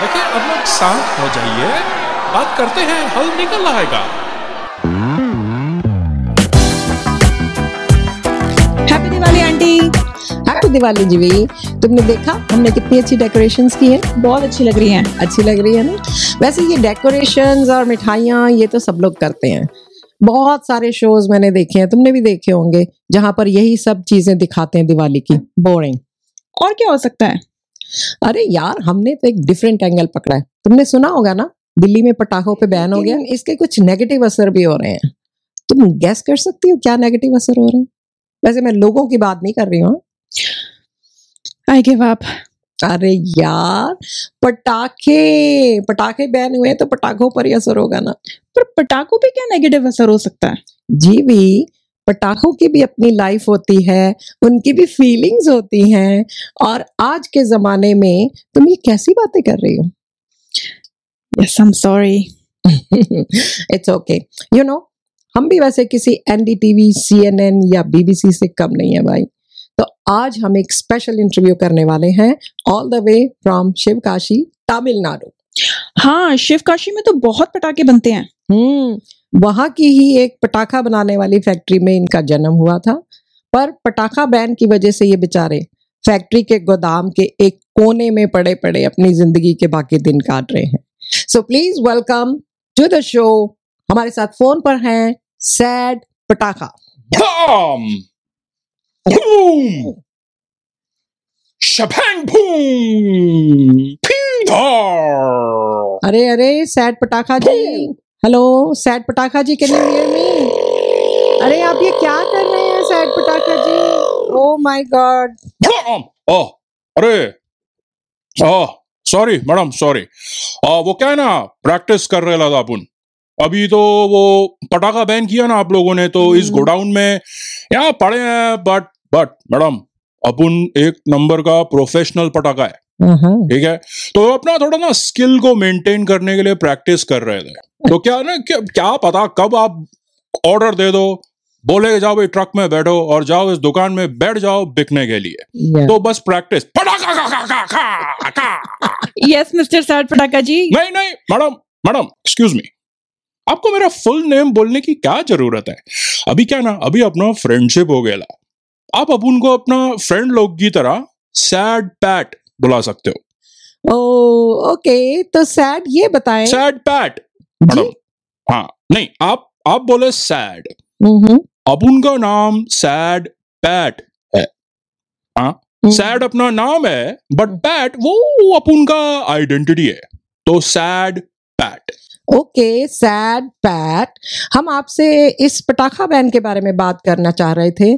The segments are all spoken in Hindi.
देखिए अब लोग शांत हो जाइए। बात करते हैं हल निकल आएगा। Happy Diwali aunty happy Diwali जी भी तुमने देखा हमने कितनी अच्छी डेकोरेशंस की है? बहुत अच्छी लग रही है। अच्छी लग रही है ना? वैसे ये डेकोरेशंस और मिठाइयाँ ये तो सब लोग करते हैं। बहुत सारे शोज़ मैंने देखे हैं तुमने भी देखे होंगे जहाँ पर यही सब चीज़ें दिखाते हैं दिवाली की। बोरिंग और क्या हो सकता है? अरे यार हमने तो एक डिफरेंट एंगल पकड़ा है। तुमने सुना होगा ना दिल्ली में पटाखों पे बैन हो गया। इसके कुछ नेगेटिव असर भी हो रहे हैं। तुम गैस कर सकती हो क्या नेगेटिव असर हो रहे हैं? वैसे मैं लोगों की बात नहीं कर रही हूँ आई गिव अप अरे यार पटाखे पटाखे बैन हुए तो पटाखों पर ही असर होगा ना। पर पटाखों पे क्या नेगेटिव असर हो सकता है? जी भी। पटाखों की भी अपनी लाइफ होती है उनकी भी फीलिंग्स होती हैं और आज के जमाने में तुम ये कैसी बातें कर रही हो? Yes I am sorry it's okay you know हम भी वैसे किसी एन एनडीटीवी सीएनएन या बीबीसी से कम नहीं है भाई। तो आज हम एक स्पेशल इंटरव्यू करने वाले हैं all the way from Sivakasi Tamil Nadu हाँ शिव काशी में तो बहुत पटाखे बनते हैं। हम्म। वहाँ की ही एक पटाखा बनाने वाली फैक्ट्री में इनका जन्म हुआ था पर पटाखा बैन की वजह से ये बेचारे फैक्ट्री के गोदाम के एक कोने में पड़े पड़े अपनी ज़िंदगी के बाकी दिन काट रहे हैं so please welcome to the show हमारे साथ फ़ोन पर हैं सैड पटाखा! Shabang boom! Peter! अरे अरे सैड पटाखा जी हेलो सैड पटाखा जी कैन यू हियर मी अरे आप ये क्या कर रहे हैं सैड पटाखा जी? Oh my god! Oh, अरे oh, सॉरी मैडम सॉरी वो क्या है ना प्रैक्टिस कर रहे था अपन। अभी तो वो पटाखा बैन किया ना आप लोगों ने तो इस हम्म। गोडाउन में यहाँ पड़े हैं बट बट मैडम अपन एक नंबर का प्रोफेशनल पटाखा है। ठीक है? तो अपना थोड़ा ना स्किल को मेंटेन करने के लिए प्रैक्टिस कर रहे थे। तो क्या ना क्या, क्या पता कब आप ऑर्डर दे दो बोले जाओ भाई ट्रक में बैठो और जाओ इस दुकान में बैठ जाओ बिकने के लिए। Yeah. तो बस प्रैक्टिस पटाखा खा खा खा खा खा यस मिस्टर पटाखा जी नहीं नहीं मैडम मैडम एक्सक्यूज मी आपको मेरा फुल नेम बोलने की क्या ज़रूरत है? अभी क्या ना अभी अपना फ्रेंडशिप हो गया आप अब उनको अपना फ्रेंड लोग की तरह सैड पैट बुला सकते हो। ओके तो सैड ये बताएँ। सैड पैट मैडम हाँ नहीं आप आप बोले सैड हम्म, अब उनका नाम सैड पैट है। हाँ हम्म। सैड अपना नाम है बट पैट वो अपन का आइडेंटिटी है। तो sad pat okay sad pat हम आपसे इस पटाखा बैन के बारे में बात करना चाह रहे थे।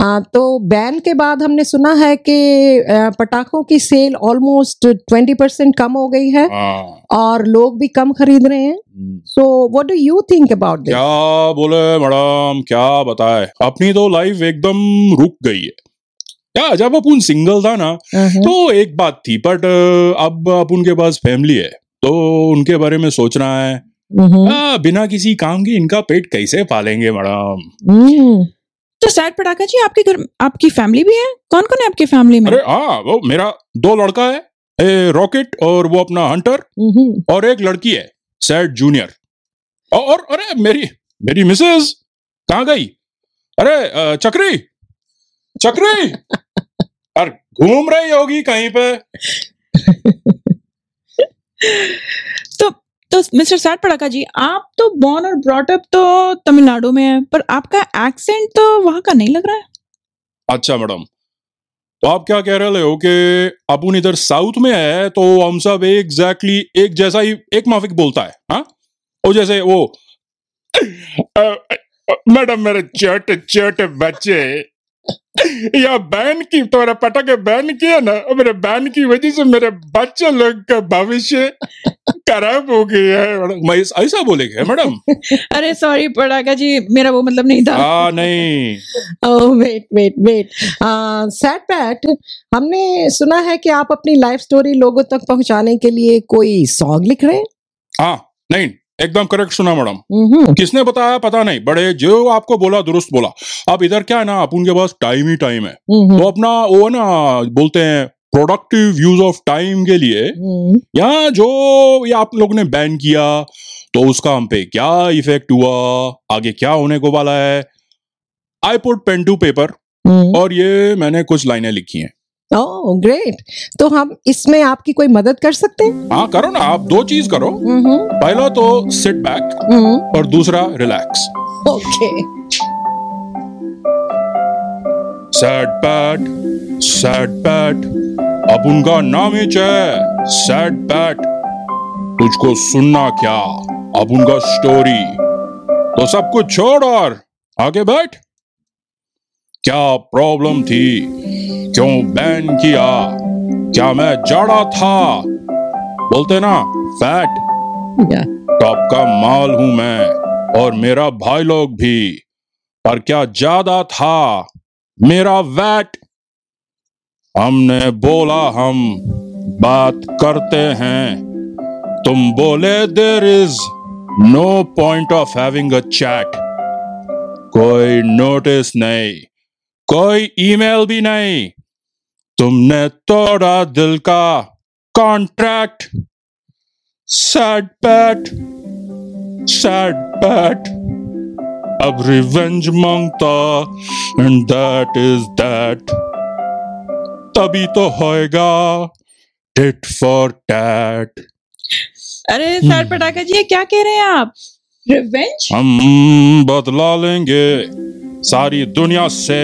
आ, तो बैन के बाद हमने सुना है कि पटाखों की सेल ऑलमोस्ट ट्वेंटी परसेंट कम हो गई है हाँ। और लोग भी कम खरीद रहे हैं। हम्म। So what do you think about this क्या बोले मैडम? क्या बताए? अपनी तो लाइफ एकदम रुक गई है। क्या जब अपन सिंगल था ना तो एक बात थी बट अब अपन के पास फैमिली है। तो उनके बारे में सोचना है। आ, बिना किसी काम के इनका पेट कैसे पालेंगे मैडम? तो सैड पटाखा जी आपके घर आपकी फैमिली भी है? कौन कौन है आपकी फैमिली में? अरे हाँ वो मेरा दो लड़का है ए, रॉकेट और वो अपना हंटर और एक लड़की है सैड जूनियर। और, अरे मेरी मेरी मिसेस कहाँ गई? अरे चक्री चक्री अरे घूम रही होगी कहीं पे। मिस्टर सैड पटाखा जी आप तो बॉर्न और ब्रॉट अप तो तमिलनाडु में है, पर आपका एक्सेंट तो वहाँ का नहीं लग रहा है? अच्छा मैडम तो आप क्या कह रहे हो कि अपन इधर साउथ में है तो हम सब एग्जैक्टली exactly एक जैसा ही, एक माफिक बोलता है हाँ? वो जैसे वो मैडम मेरे छोटे छोटे बच्चे, या बैन की, तुम्हारा पटाखे बैन किया ना मेरे बैन की वजह से मेरे बच्चे लोग का भविष्य खराब हो गया है मैं ऐसा बोलेंगे मैडम? अरे सॉरी पटाखा जी मेरा वो मतलब नहीं था। हाँ नहीं। ओह wait wait wait sad pat हमने सुना है कि आप अपनी लाइफ स्टोरी लोगों तक पहुँचाने के लिए कोई सॉन्ग लिख रहे हैं? हाँ नहीं एकदम करेक्ट सुना मैडम। हम्म, किसने बताया पता नहीं। बड़े जो आपको बोला दुरुस्त बोला। अब इधर क्या है ना अपन के पास टाइम ही टाइम है। हम्म, तो अपना वो है ना बोलते हैं प्रोडक्टिव यूज़ ऑफ़ टाइम के लिए हम्म, यहाँ जो ये आप लोगों ने बैन किया तो उसका हम पे क्या इफ़ेक्ट हुआ? आगे क्या होने को वाला है? I put pen to paper. और ये मैंने कुछ लाइनें लिखी हैं। ओह ग्रेट तो हम इसमें आपकी कोई मदद कर सकते हैं? हाँ करो ना आप दो चीज़ करो। हम्म, पहला तो सिट बैक हम्म, और दूसरा relax okay sad pat sad pat अब उनका नाम ही है? सैड पैट तुझको सुनना क्या? अब उनका स्टोरी तो सब कुछ छोड़ और आगे बैठ। क्या प्रॉब्लम थी? क्यों बैन किया? क्या मैं जाड़ा था? बोलते ना फैट टॉप का माल हूँ मैं और मेरा भाई लोग भी। पर क्या ज़्यादा था? मेरा वैट, हमने बोला हम बात करते हैं। तुम बोले there is no point of having a chat कोई नोटिस नहीं, कोई ईमेल भी नहीं। तुमने तोड़ा दिल का contract sad pat sad pat अब रिवेंज माँगता एंड दैट इज़ दैट तभी तो होएगा टिट फॉर टैट अरे। सैड पटाखा जी क्या कह रहे हैं आप? रिवेंज हम बदला लेंगे सारी दुनिया से।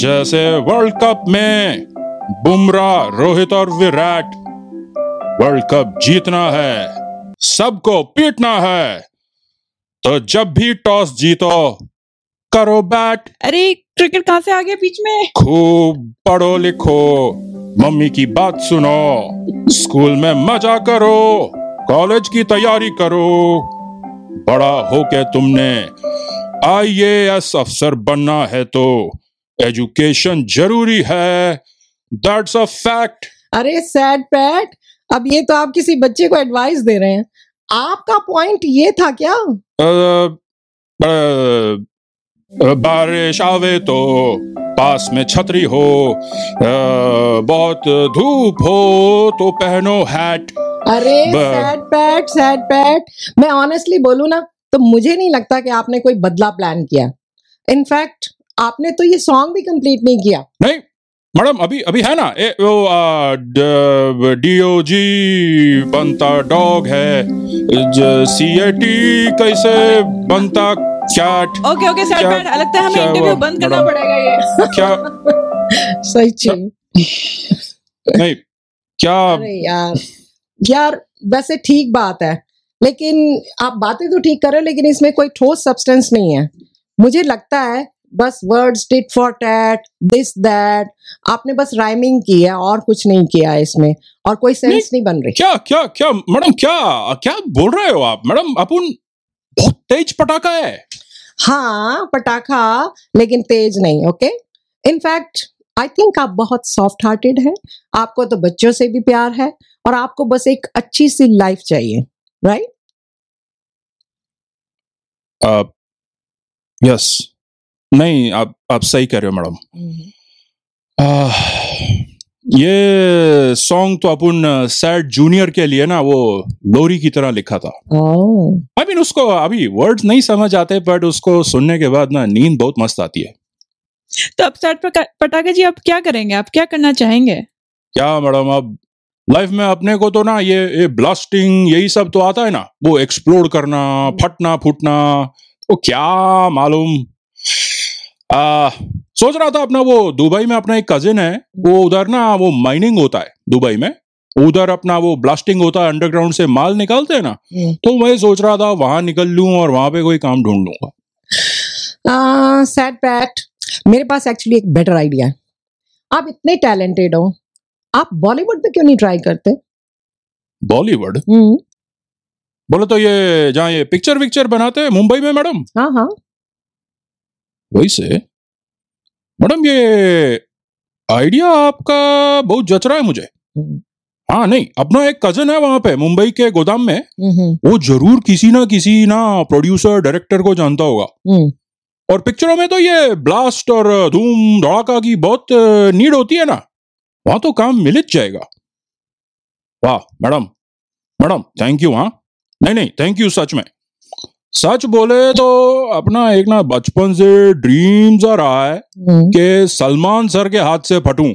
जैसे वर्ल्ड कप में बुमराह रोहित और विराट। वर्ल्ड कप जीतना है सबको पीटना है। तो जब भी टॉस जीतो करो बैट। अरे क्रिकेट कहाँ से आ गया बीच में? खूब पढ़ो लिखो। मम्मी की बात सुनो। स्कूल में मज़ा करो। कॉलेज की तैयारी करो। बड़ा होके तुमने आईएएस अफसर बनना है तो एजुकेशन ज़रूरी है। दैट्स अ फैक्ट अरे सैड पैट अब ये तो आप किसी बच्चे को एडवाइस दे रहे हैं। आपका पॉइंट ये था क्या? बारिश आवे तो पास में छतरी हो बहुत धूप हो तो पहनो हैट अरे सैड पैट सैड पैट मैं ऑनेस्टली बोलू ना तो मुझे नहीं लगता कि आपने कोई बदला प्लान किया। इनफैक्ट आपने तो ये सॉन्ग भी कंप्लीट नहीं किया। नहीं। मैडम अभी अभी है ना? ए, वो डीओजी बनता डॉग है। सी ए टी कैसे बनता कैट? ओके ओके क्या- लगता है हमें इंटरव्यू बंद करना पड़ेगा ये। क्या सच में नहीं क्या अरे यार यार वैसे ठीक बात है लेकिन आप बातें तो ठीक कर रहे हो लेकिन इसमें कोई ठोस सब्सटेंस नहीं है। मुझे लगता है बस words tit for tat this that आपने बस राइमिंग की है और कुछ नहीं किया है इसमें और कोई सेंस नहीं नहीं बन रही। क्या क्या क्या मैडम क्या क्या बोल रहे हो आप? मैडम अपन बहुत तेज पटाखा है। हाँ पटाखा लेकिन तेज नहीं ओके इनफैक्ट आई थिंक आप बहुत सॉफ्ट हार्टेड है आपको तो बच्चों से भी प्यार है और आपको बस एक अच्छी सी लाइफ चाहिए राइट यस नहीं आप आप सही कह रहे हो मैडम। ये सॉन्ग तो अपन सैड जूनियर के लिए ना वो लोरी की तरह लिखा था। आई मीन उसको अभी वर्ड्स नहीं समझ आते बट उसको सुनने के बाद ना नींद बहुत मस्त आती है। तो अब सैड पटाखा जी आप क्या करेंगे? आप क्या करना चाहेंगे? क्या मैडम अब लाइफ में अपने को तो ना ये ये ब्लास्टिंग यही सब तो आता है ना वो एक्सप्लोर करना फटना फूटना तो क्या मालूम? आ, सोच रहा था अपना वो दुबई में अपना एक कजिन है वो उधर ना वो माइनिंग होता है दुबई में। उधर अपना वो ब्लास्टिंग होता है अंडरग्राउंड से माल निकालते हैं ना हम्म। तो मैं सोच रहा था वहाँ निकल लूँ और वहाँ पे कोई काम ढूंढ लूँगा। सैड पैट मेरे पास एक्चुअली एक बेटर आइडिया है। आप इतने टैलेंटेड हो आप बॉलीवुड में क्यों नहीं ट्राई करते? बॉलीवुड हम्म। बोले तो ये जहाँ ये पिक्चर विक्चर बनाते हैं मुंबई में मैडम? हाँ हाँ। वही से। मैडम ये आइडिया आपका बहुत जच रहा है मुझे। हम्म, हाँ नहीं अपना एक कज़न है वहाँ पे मुंबई के गोदाम में। हम्म, वो ज़रूर किसी ना किसी ना प्रोड्यूसर डायरेक्टर को जानता होगा। हम्म, और पिक्चरों में तो ये ब्लास्ट और धूम धड़ाका की बहुत नीड होती है ना। वहाँ तो काम मिल जाएगा। वाह मैडम मैडम थैंक यू हाँ। नहीं नहीं थैंक यू सच में। सच बोले तो अपना एक ना बचपन से ड्रीम्स आ रहा है हम्म, कि सलमान सर के हाथ से फटू।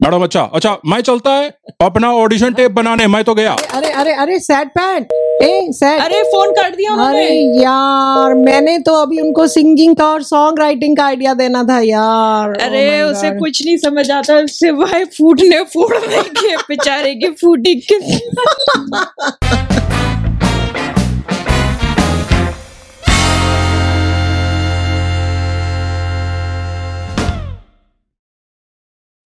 मैडम अच्छा अच्छा मैं चलता है अपना ऑडिशन टेप बनाने मैं तो गया। अरे अरे अरे सैड पैंट ए सैड अरे फ़ोन कर दिया अरे यार मैंने तो अभी उनको सिंगिंग का और सॉन्ग राइटिंग का आइडिया देना था यार। Oh अरे my उसे God. कुछ नहीं समझ आता सिवाय फूटने फोड़ने के बेचारे की फूटी किस